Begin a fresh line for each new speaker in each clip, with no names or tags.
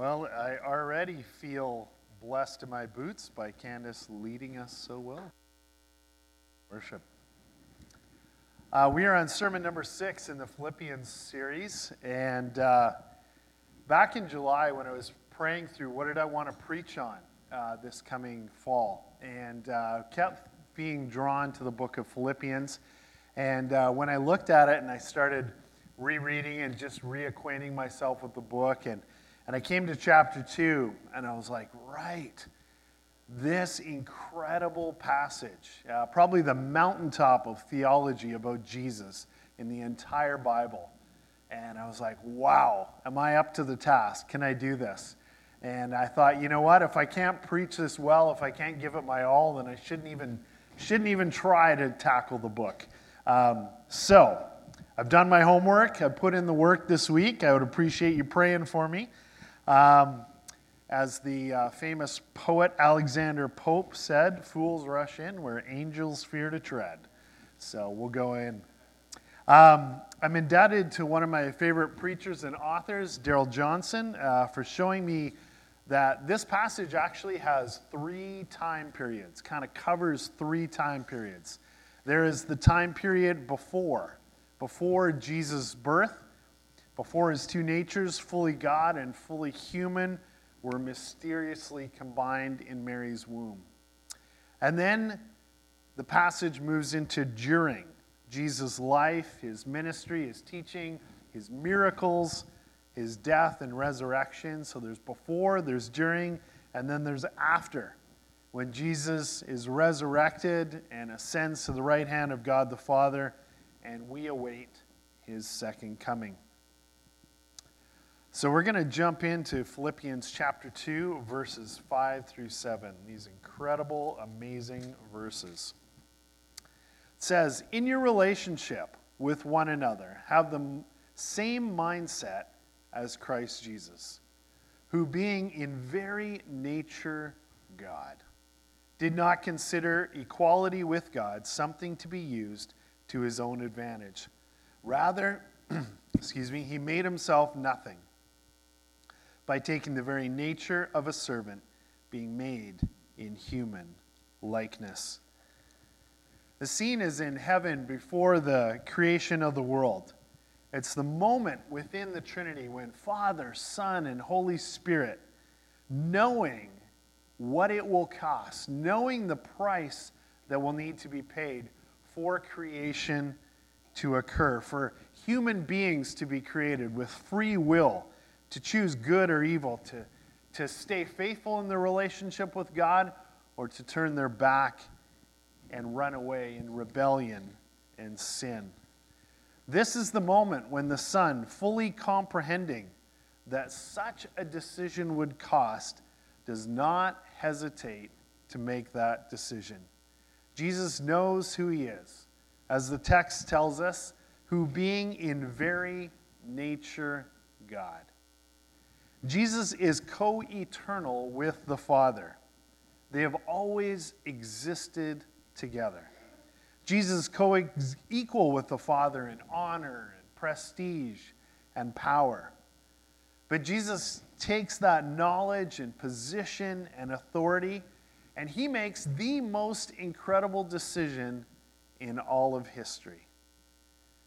Well, I already feel blessed in my boots by Candace leading us so well. Worship. Uh, we are on sermon number six in the Philippians series. And uh, back in July, when I was praying through what did I want to preach on uh, this coming fall, and uh, kept being drawn to the book of Philippians. And uh, when I looked at it and I started rereading and just reacquainting myself with the book, and and I came to chapter two, and I was like, right, this incredible passage, uh, probably the mountaintop of theology about Jesus in the entire Bible. And I was like, wow, am I up to the task? Can I do this? And I thought, you know what? If I can't preach this well, if I can't give it my all, then I shouldn't even, shouldn't even try to tackle the book. Um, so, I've done my homework. I've put in the work this week. I would appreciate you praying for me. Um, as the uh, famous poet Alexander Pope said, fools rush in where angels fear to tread. So we'll go in. Um, I'm indebted to one of my favorite preachers and authors, Darrell Johnson, uh, for showing me that this passage actually has three time periods, kind of covers three time periods. There is the time period before, before Jesus' birth, before his two natures, fully God and fully human, were mysteriously combined in Mary's womb. And then the passage moves into during Jesus' life, his ministry, his teaching, his miracles, his death and resurrection. So there's before, there's during, and then there's after, when Jesus is resurrected and ascends to the right hand of God the Father, and we await his second coming. So we're going to jump into Philippians chapter 2, verses 5 through 7. These incredible, amazing verses. It says, In your relationship with one another, have the same mindset as Christ Jesus, who, being in very nature God, did not consider equality with God something to be used to his own advantage. Rather, excuse me, he made himself nothing by taking the very nature of a servant, being made in human likeness. The scene is in heaven before the creation of the world. It's the moment within the Trinity when Father, Son, and Holy Spirit, knowing what it will cost, knowing the price that will need to be paid for creation to occur, for human beings to be created with free will to choose good or evil, to, to stay faithful in their relationship with God, or to turn their back and run away in rebellion and sin. This is the moment when the Son, fully comprehending that such a decision would cost, does not hesitate to make that decision. Jesus knows who he is, as the text tells us, who being in very nature God. Jesus is co eternal with the Father. They have always existed together. Jesus is co equal with the Father in honor and prestige and power. But Jesus takes that knowledge and position and authority, and he makes the most incredible decision in all of history.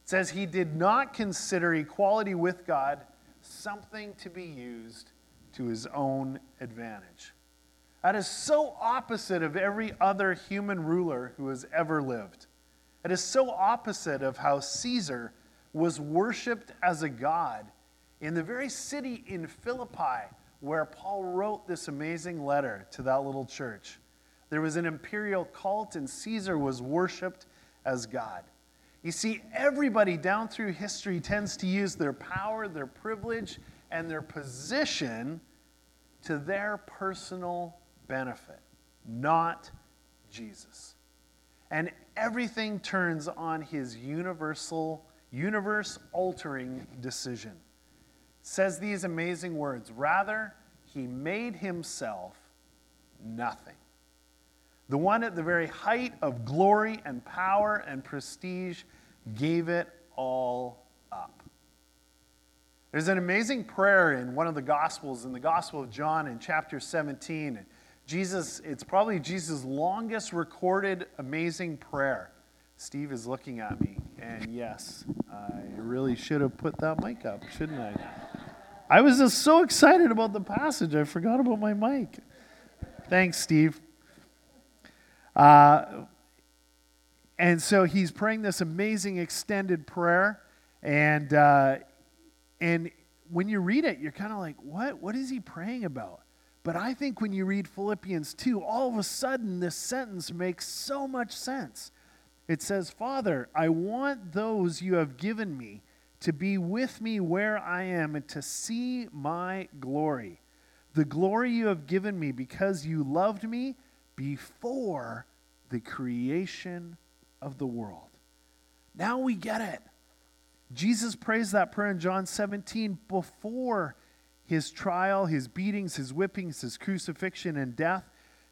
It says he did not consider equality with God something to be used to his own advantage. That is so opposite of every other human ruler who has ever lived. It is so opposite of how Caesar was worshiped as a god in the very city in Philippi where Paul wrote this amazing letter to that little church. There was an imperial cult, and Caesar was worshiped as God. You see, everybody down through history tends to use their power, their privilege, and their position to their personal benefit, not Jesus. And everything turns on his universal, universe altering decision. Says these amazing words Rather, he made himself nothing the one at the very height of glory and power and prestige, gave it all up. There's an amazing prayer in one of the Gospels, in the Gospel of John, in chapter 17. Jesus, it's probably Jesus' longest recorded amazing prayer. Steve is looking at me, and yes, I really should have put that mic up, shouldn't I? I was just so excited about the passage, I forgot about my mic. Thanks, Steve. Uh, and so he's praying this amazing extended prayer, and uh, and when you read it, you're kind of like, what? What is he praying about? But I think when you read Philippians 2, all of a sudden this sentence makes so much sense. It says, Father, I want those you have given me to be with me where I am and to see my glory. The glory you have given me because you loved me before the creation of the world. Now we get it. Jesus prays that prayer in John 17 before his trial, his beatings, his whippings, his crucifixion, and death.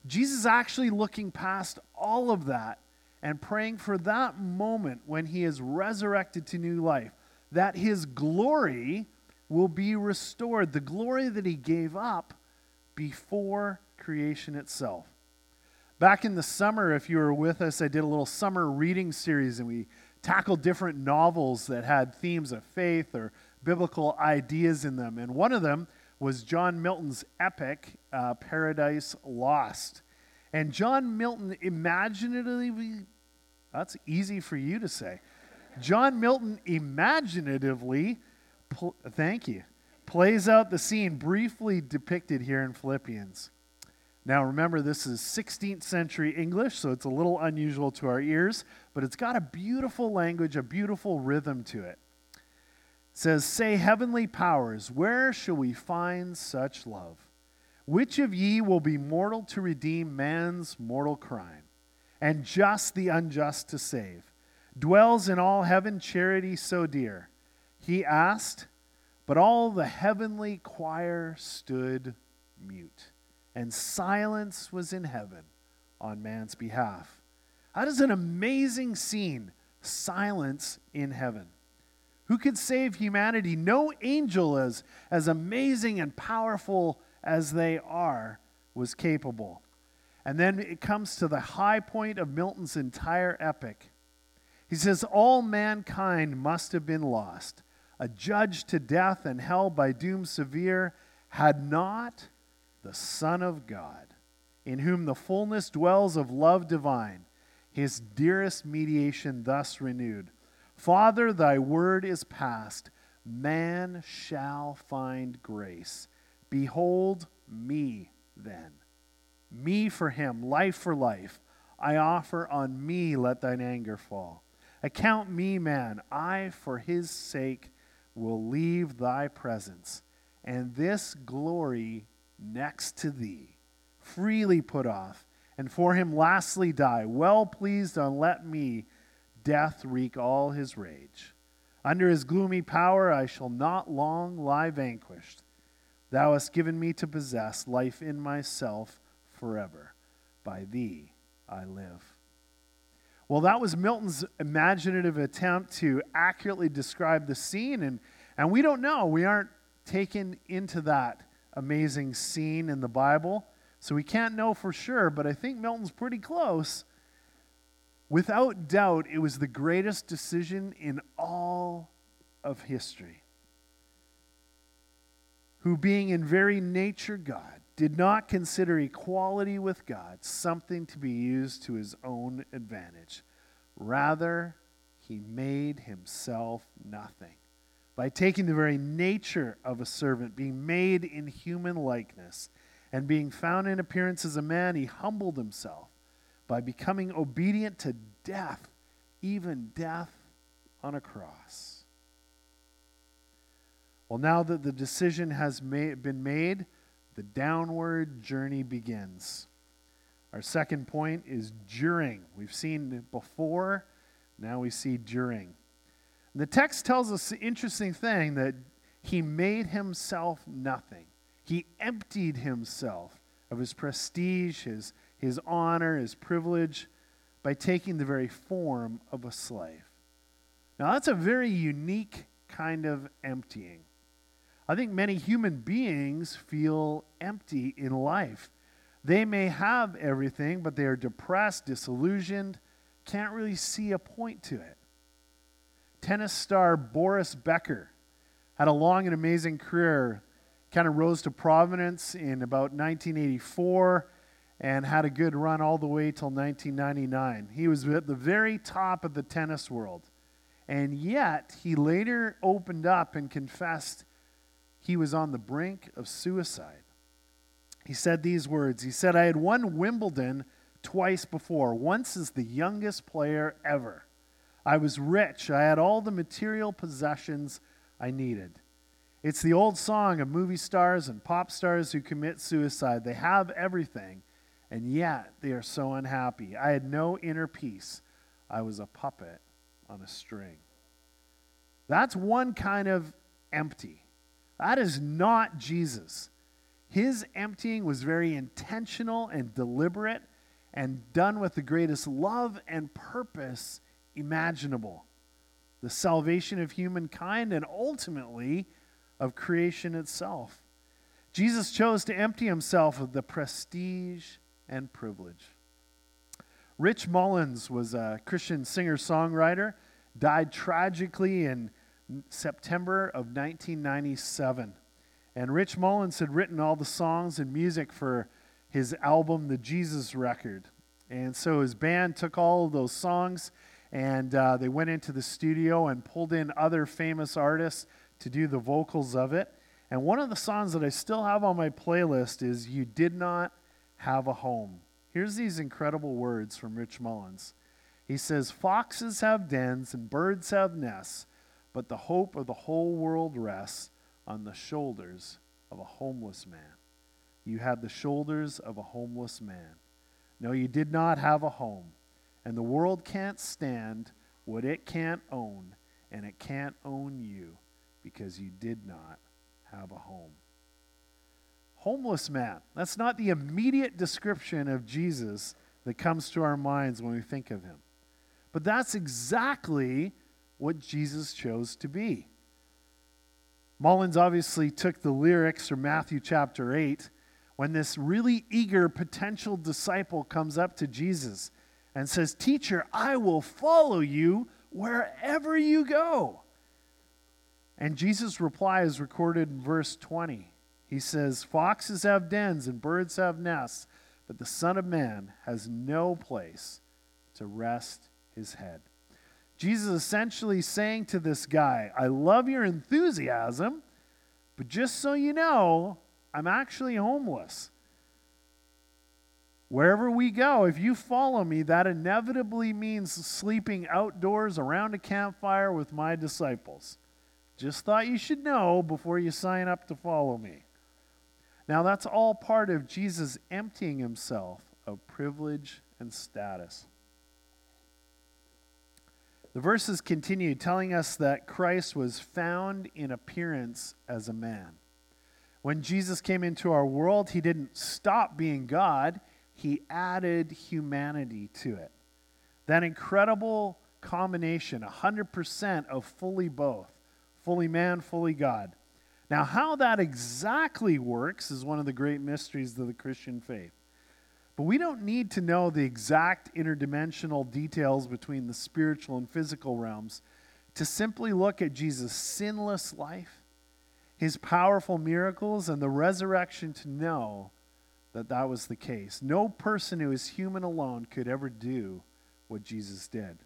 Jesus actually looking past all of that and praying for that moment when he is resurrected to new life, that his glory will be restored, the glory that he gave up before creation itself. Back in the summer, if you were with us, I did a little summer reading series and we tackled different novels that had themes of faith or biblical ideas in them. And one of them was John Milton's epic, uh, Paradise Lost. And John Milton imaginatively, that's easy for you to say. John Milton imaginatively, pl- thank you, plays out the scene briefly depicted here in Philippians. Now, remember, this is 16th century English, so it's a little unusual to our ears, but it's got a beautiful language, a beautiful rhythm to it. It says, Say, heavenly powers, where shall we find such love? Which of ye will be mortal to redeem man's mortal crime, and just the unjust to save? Dwells in all heaven charity so dear? He asked, but all the heavenly choir stood mute and silence was in heaven on man's behalf. That is an amazing scene silence in heaven. Who could save humanity? No angel, as, as amazing and powerful as they are, was capable. And then it comes to the high point of Milton's entire epic. He says, All mankind must have been lost, adjudged to death and hell by doom severe, had not the Son of God, in whom the fullness dwells of love divine, his dearest mediation thus renewed. Father, thy word is past. Man shall find grace. Behold me then. Me for him, life for life. I offer on me let thine anger fall. Account me, man, I for his sake will leave thy presence, and this glory next to thee, freely put off, and for him lastly die, well pleased on let me death wreak all his rage. Under his gloomy power I shall not long lie vanquished. Thou hast given me to possess life in myself forever. By thee I live. Well, that was Milton's imaginative attempt to accurately describe the scene, and, and we don't know. We aren't taken into that amazing scene in the Bible. So we can't know for sure, but I think Milton's pretty close. Without doubt, it was the greatest decision in all of history. Who, being in very nature God, did not consider equality with God something to be used to his own advantage. Rather, he made himself nothing by taking the very nature of a servant, being made in human likeness, and being found in appearance as a man, he humbled himself by becoming obedient to death, even death on a cross. Well, now that the decision has been made, the downward journey begins. Our second point is during. We've seen before, now we see during. The text tells us the interesting thing that he made himself nothing. He emptied himself of his prestige, his, his honor, his privilege by taking the very form of a slave. Now, that's a very unique kind of emptying. I think many human beings feel empty in life. They may have everything, but they are depressed, disillusioned, can't really see a point to it. Tennis star Boris Becker had a long and amazing career, kind of rose to prominence in about 1984 and had a good run all the way till 1999. He was at the very top of the tennis world. And yet, he later opened up and confessed he was on the brink of suicide. He said these words He said, I had won Wimbledon twice before, once as the youngest player ever. I was rich, I had all the material possessions I needed. It's the old song of movie stars and pop stars who commit suicide. They have everything, and yet they are so unhappy. I had no inner peace. I was a puppet on a string. That's one kind of empty. That is not Jesus. His emptying was very intentional and deliberate and done with the greatest love and purpose imaginable the salvation of humankind and ultimately of creation itself. Jesus chose to empty himself of the prestige and privilege. Rich Mullins was a Christian singer songwriter, died tragically in September of 1997. And Rich Mullins had written all the songs and music for his album, The Jesus Record. And so his band took all those songs and uh, they went into the studio and pulled in other famous artists to do the vocals of it. And one of the songs that I still have on my playlist is You Did Not Have a Home. Here's these incredible words from Rich Mullins. He says, Foxes have dens and birds have nests, but the hope of the whole world rests on the shoulders of a homeless man. You had the shoulders of a homeless man. No, you did not have a home. And the world can't stand what it can't own, and it can't own you because you did not have a home. Homeless man. That's not the immediate description of Jesus that comes to our minds when we think of him. But that's exactly what Jesus chose to be. Mullins obviously took the lyrics from Matthew chapter 8 when this really eager potential disciple comes up to Jesus and says, Teacher, I will follow you wherever you go. And Jesus' reply is recorded in verse 20. He says, Foxes have dens and birds have nests, but the Son of Man has no place to rest his head. Jesus essentially saying to this guy, I love your enthusiasm, but just so you know, I'm actually homeless. Wherever we go, if you follow me, that inevitably means sleeping outdoors around a campfire with my disciples. Just thought you should know before you sign up to follow me. Now, that's all part of Jesus emptying himself of privilege and status. The verses continue telling us that Christ was found in appearance as a man. When Jesus came into our world, he didn't stop being God, he added humanity to it. That incredible combination, 100% of fully both fully man, fully God. Now, how that exactly works is one of the great mysteries of the Christian faith. But we don't need to know the exact interdimensional details between the spiritual and physical realms to simply look at Jesus' sinless life, his powerful miracles, and the resurrection to know that that was the case. No person who is human alone could ever do what Jesus did.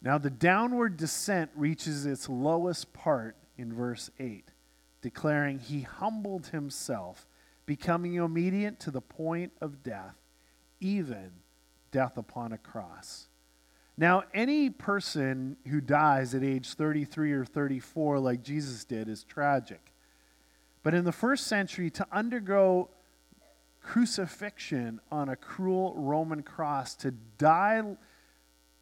Now, the downward descent reaches its lowest part in verse 8, declaring, He humbled himself, becoming obedient to the point of death, even death upon a cross. Now, any person who dies at age 33 or 34, like Jesus did, is tragic. But in the first century, to undergo crucifixion on a cruel Roman cross, to die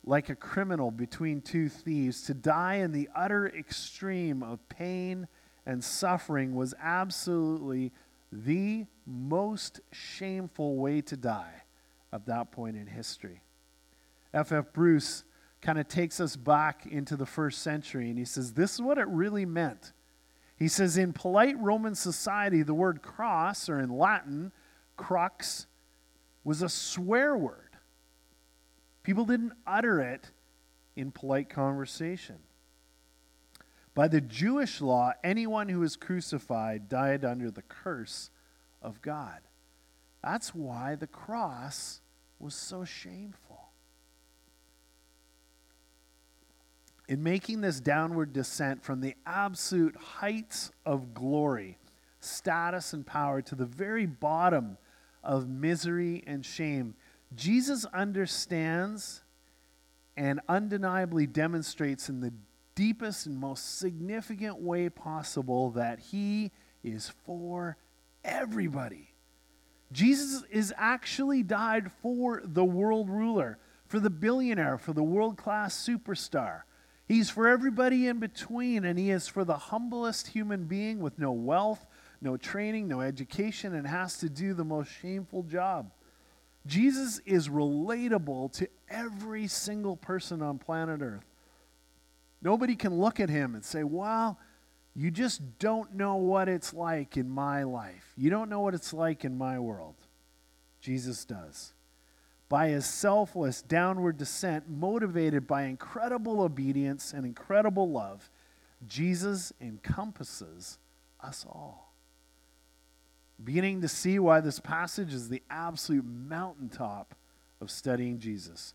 like a criminal between two thieves, to die in the utter extreme of pain and suffering was absolutely the most shameful way to die at that point in history. F.F. F. Bruce kind of takes us back into the first century and he says, This is what it really meant. He says, in polite Roman society, the word cross, or in Latin, crux, was a swear word. People didn't utter it in polite conversation. By the Jewish law, anyone who was crucified died under the curse of God. That's why the cross was so shameful. In making this downward descent from the absolute heights of glory, status, and power to the very bottom of misery and shame, Jesus understands and undeniably demonstrates in the deepest and most significant way possible that he is for everybody. Jesus is actually died for the world ruler, for the billionaire, for the world class superstar. He's for everybody in between, and he is for the humblest human being with no wealth, no training, no education, and has to do the most shameful job. Jesus is relatable to every single person on planet Earth. Nobody can look at him and say, well, you just don't know what it's like in my life. You don't know what it's like in my world. Jesus does. By his selfless downward descent, motivated by incredible obedience and incredible love, Jesus encompasses us all. Beginning to see why this passage is the absolute mountaintop of studying Jesus.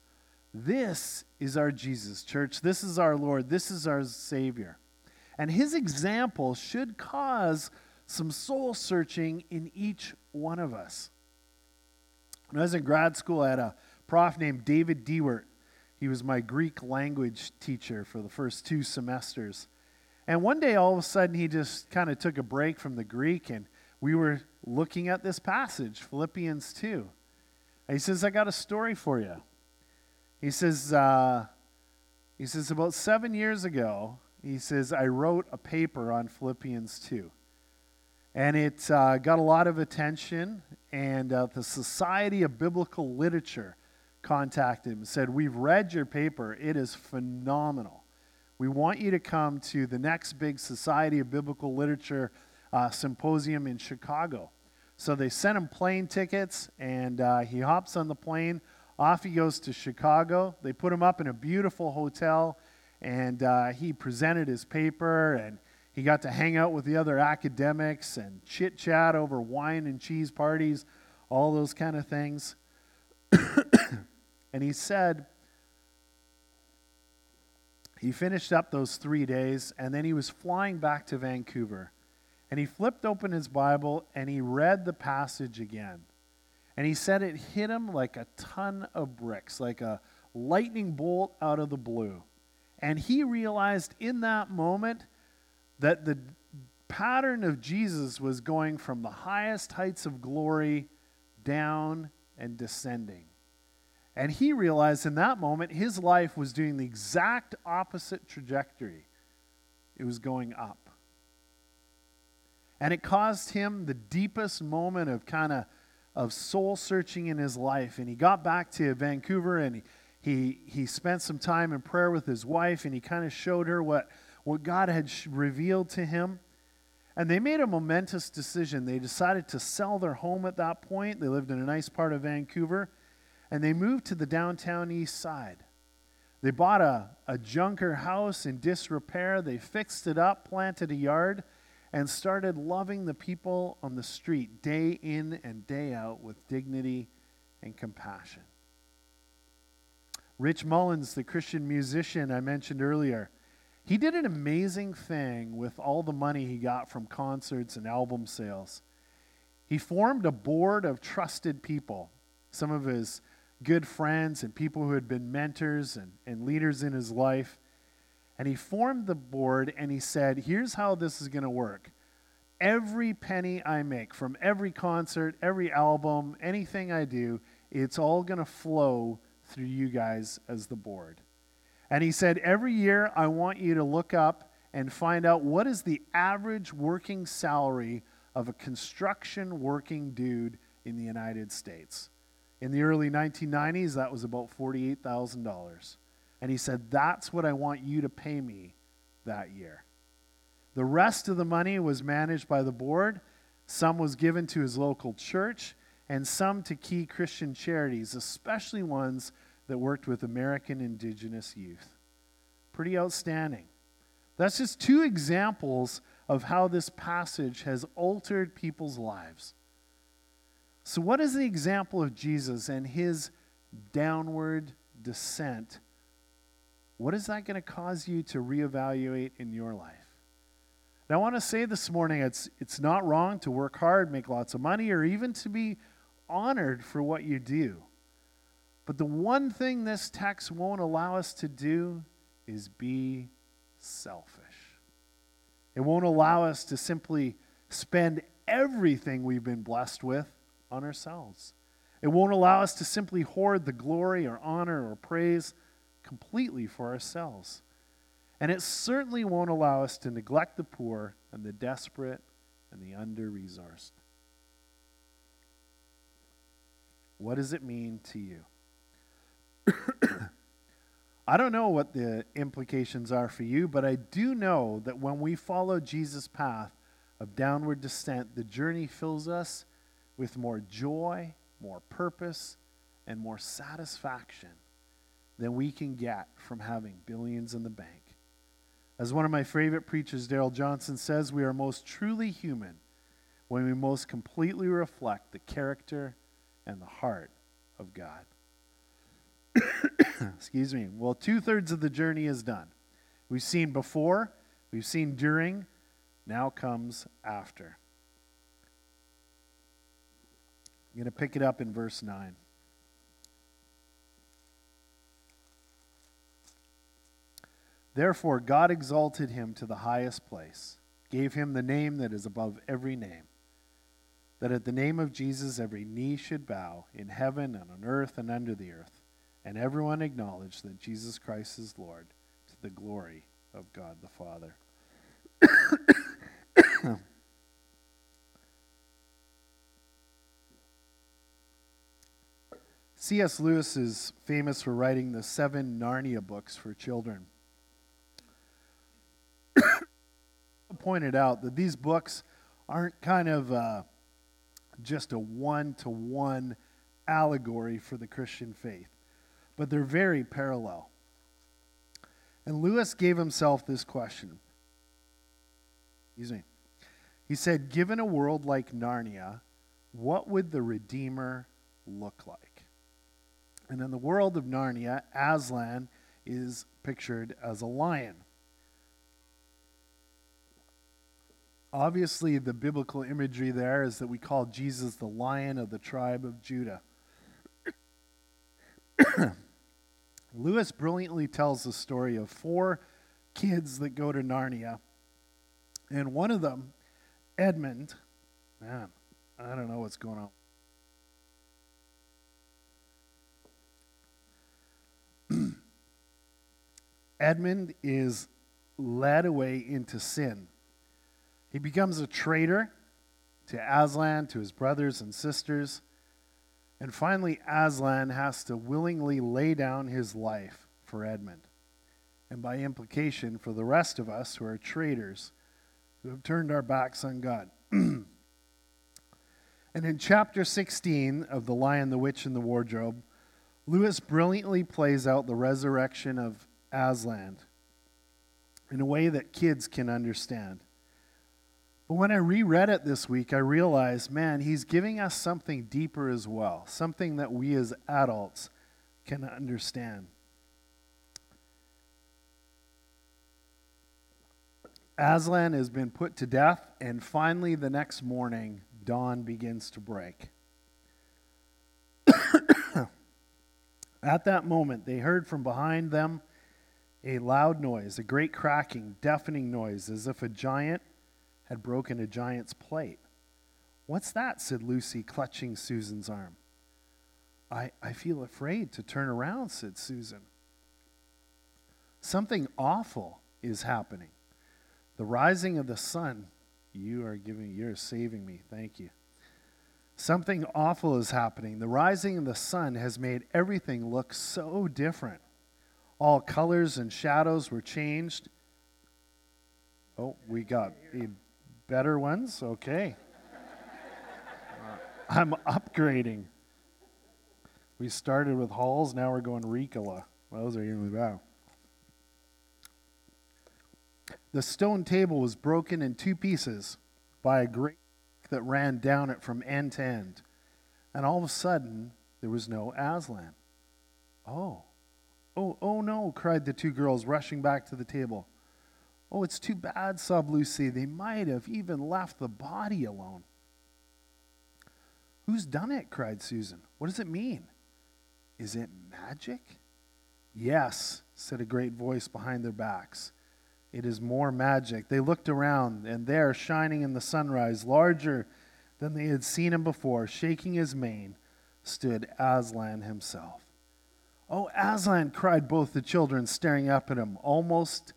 This is our Jesus, church. This is our Lord. This is our Savior. And his example should cause some soul searching in each one of us. When I was in grad school, I had a prof named David Diewert. He was my Greek language teacher for the first two semesters. And one day, all of a sudden, he just kind of took a break from the Greek, and we were looking at this passage, Philippians 2. He says, I got a story for you. He says, uh, he says, about seven years ago, he says, I wrote a paper on Philippians 2. And it uh, got a lot of attention, and uh, the Society of Biblical Literature contacted him and said, We've read your paper, it is phenomenal. We want you to come to the next big Society of Biblical Literature uh, symposium in Chicago. So they sent him plane tickets, and uh, he hops on the plane off he goes to Chicago. They put him up in a beautiful hotel, and uh, he presented his paper, and he got to hang out with the other academics and chit chat over wine and cheese parties, all those kind of things. and he said, he finished up those three days, and then he was flying back to Vancouver. And he flipped open his Bible and he read the passage again. And he said it hit him like a ton of bricks, like a lightning bolt out of the blue. And he realized in that moment that the pattern of Jesus was going from the highest heights of glory down and descending. And he realized in that moment his life was doing the exact opposite trajectory. It was going up. And it caused him the deepest moment of kind of of soul searching in his life. And he got back to Vancouver and he, he, he spent some time in prayer with his wife and he kind of showed her what, what God had revealed to him. And they made a momentous decision. They decided to sell their home at that point. They lived in a nice part of Vancouver. And they moved to the downtown east side. They bought a, a junker house in disrepair. They fixed it up, planted a yard, and started loving the people on the street day in and day out with dignity and compassion. Rich Mullins, the Christian musician I mentioned earlier, he did an amazing thing with all the money he got from concerts and album sales. He formed a board of trusted people, some of his good friends and people who had been mentors and, and leaders in his life. And he formed the board and he said, Here's how this is going to work. Every penny I make from every concert, every album, anything I do, it's all going to flow through you guys as the board. And he said, Every year I want you to look up and find out what is the average working salary of a construction working dude in the United States. In the early 1990s, that was about $48,000. And he said, That's what I want you to pay me that year. The rest of the money was managed by the board. Some was given to his local church, and some to key Christian charities, especially ones that worked with American indigenous youth. Pretty outstanding. That's just two examples of how this passage has altered people's lives. So, what is the example of Jesus and his downward descent? What is that going to cause you to reevaluate in your life? Now, I want to say this morning it's, it's not wrong to work hard, make lots of money, or even to be honored for what you do. But the one thing this text won't allow us to do is be selfish. It won't allow us to simply spend everything we've been blessed with on ourselves. It won't allow us to simply hoard the glory or honor or praise completely for ourselves. And it certainly won't allow us to neglect the poor and the desperate and the under resourced. What does it mean to you? I don't know what the implications are for you, but I do know that when we follow Jesus' path of downward descent, the journey fills us with more joy, more purpose, and more satisfaction than we can get from having billions in the bank. As one of my favorite preachers, Darrell Johnson, says, we are most truly human when we most completely reflect the character and the heart of God. Excuse me. Well, two thirds of the journey is done. We've seen before, we've seen during, now comes after. I'm going to pick it up in verse 9. Therefore, God exalted him to the highest place, gave him the name that is above every name, that at the name of Jesus every knee should bow in heaven and on earth and under the earth and everyone acknowledged that Jesus Christ is Lord to the glory of God the Father. C.S. Lewis is famous for writing the seven Narnia books for children. Pointed out that these books aren't kind of uh, just a one to one allegory for the Christian faith but they're very parallel. And Lewis gave himself this question. Excuse me. He said, Given a world like Narnia, what would the Redeemer look like? And in the world of Narnia, Aslan is pictured as a lion. Obviously, the biblical imagery there is that we call Jesus the lion of the tribe of Judah. Lewis brilliantly tells the story of four kids that go to Narnia. And one of them, Edmund, man, I don't know what's going on. Edmund is led away into sin. He becomes a traitor to Aslan, to his brothers and sisters. And finally, Aslan has to willingly lay down his life for Edmund, and by implication, for the rest of us who are traitors, who have turned our backs on God. and in chapter 16 of The Lion, the Witch, and the Wardrobe, Lewis brilliantly plays out the resurrection of Aslan in a way that kids can understand. But when I reread it this week, I realized, man, he's giving us something deeper as well, something that we as adults can understand. Aslan has been put to death, and finally, the next morning, dawn begins to break. At that moment, they heard from behind them a loud noise, a great cracking, deafening noise, as if a giant had broken a giant's plate. What's that? said Lucy, clutching Susan's arm. I, I feel afraid to turn around, said Susan. Something awful is happening. The rising of the sun. You are giving, you're saving me. Thank you. Something awful is happening. The rising of the sun has made everything look so different. All colors and shadows were changed Oh, we got better ones? Okay. Uh, I'm upgrading. We started with Halls, now we're going Ricola. Those are really bad. The stone table was broken in two pieces by a great that ran down it from end to end. And all of a sudden, there was no Aslan. Oh, oh, oh no, cried the two girls, rushing back to the table. Oh, it's too bad, sobbed Lucy. They might have even left the body alone. Who's done it? cried Susan. What does it mean? Is it magic? Yes, said a great voice behind their backs. It is more magic. They looked around, and there, shining in the sunrise, larger than they had seen him before, shaking his mane, stood Aslan himself. Oh, Aslan, cried both the children, staring up at him, almost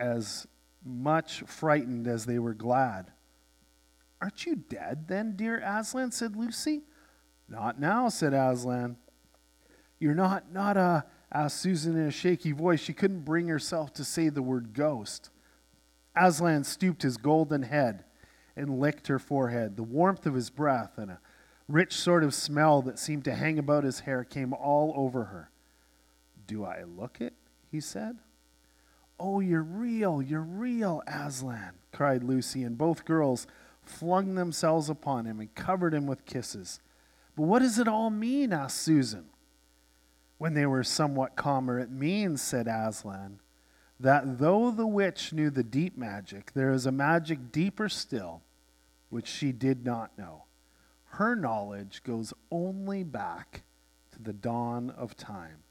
as much frightened as they were glad. Aren't you dead then, dear Aslan? said Lucy. Not now, said Aslan. You're not, not a, asked Susan in a shaky voice. She couldn't bring herself to say the word ghost. Aslan stooped his golden head and licked her forehead. The warmth of his breath and a rich sort of smell that seemed to hang about his hair came all over her. Do I look it? he said. Oh, you're real, you're real, Aslan, cried Lucy, and both girls flung themselves upon him and covered him with kisses. But what does it all mean? asked Susan. When they were somewhat calmer, it means, said Aslan, that though the witch knew the deep magic, there is a magic deeper still, which she did not know. Her knowledge goes only back to the dawn of time.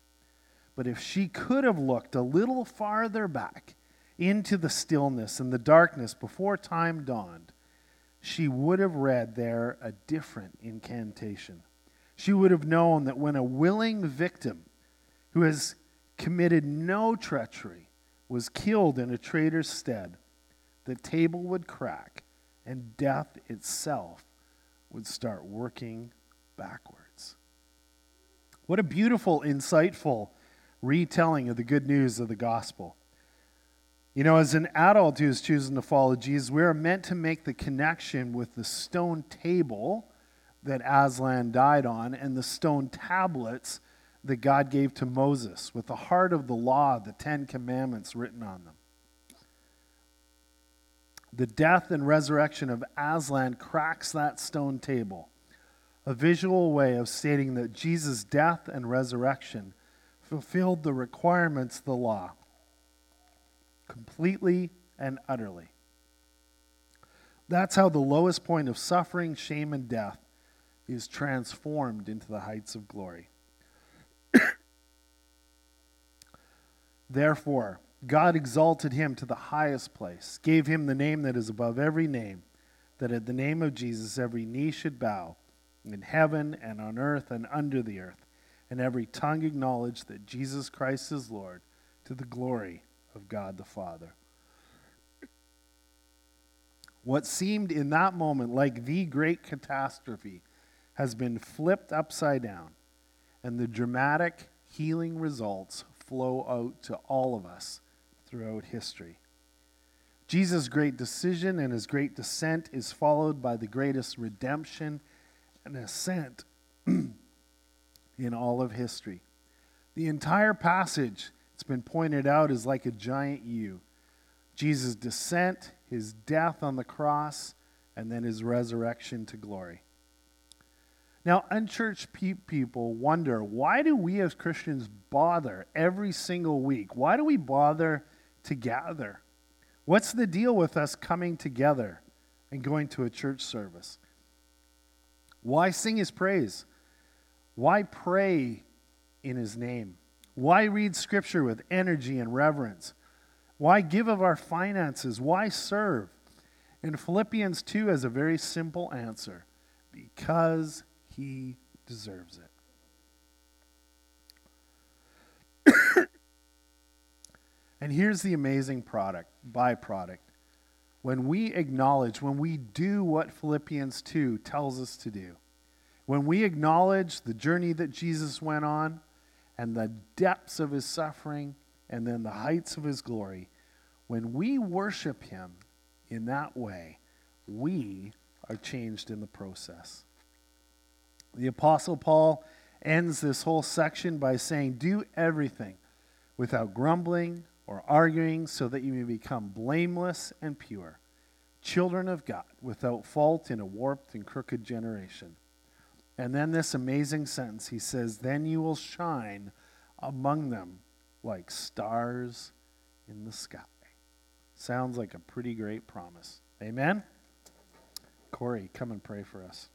But if she could have looked a little farther back into the stillness and the darkness before time dawned, she would have read there a different incantation she would have known that when a willing victim who has committed no treachery was killed in a traitor's stead, the table would crack and death itself would start working backwards. What a beautiful, insightful retelling of the good news of the gospel. You know, as an adult who is choosing to follow Jesus, we are meant to make the connection with the stone table that Aslan died on and the stone tablets that God gave to Moses with the heart of the law, the Ten Commandments written on them. The death and resurrection of Aslan cracks that stone table, a visual way of stating that Jesus' death and resurrection fulfilled the requirements of the law completely and utterly. That's how the lowest point of suffering, shame, and death is transformed into the heights of glory. Therefore, God exalted him to the highest place, gave him the name that is above every name, that at the name of Jesus every knee should bow, in heaven and on earth and under the earth, and every tongue acknowledge that Jesus Christ is Lord, to the glory of God the Father. What seemed in that moment like the great catastrophe has been flipped upside down, and the dramatic healing results flow out to all of us throughout history. Jesus' great decision and his great descent is followed by the greatest redemption and ascent in all of history. The entire passage, it's been pointed out, is like a giant U. Jesus' descent, his death on the cross, and then his resurrection to glory. Now, unchurched people wonder why do we as Christians bother every single week? Why do we bother to gather? What's the deal with us coming together and going to a church service? Why sing his praise? Why pray in his name? Why read scripture with energy and reverence? Why give of our finances? Why serve? And Philippians 2 has a very simple answer because he deserves it. and here's the amazing product, byproduct. When we acknowledge, when we do what Philippians 2 tells us to do, when we acknowledge the journey that Jesus went on and the depths of his suffering and then the heights of his glory, When we worship Him in that way, we are changed in the process. The Apostle Paul ends this whole section by saying, Do everything without grumbling or arguing, so that you may become blameless and pure, children of God, without fault in a warped and crooked generation. And then this amazing sentence he says, Then you will shine among them like stars in the sky. Sounds like a pretty great promise. Amen? Corey, come and pray for us.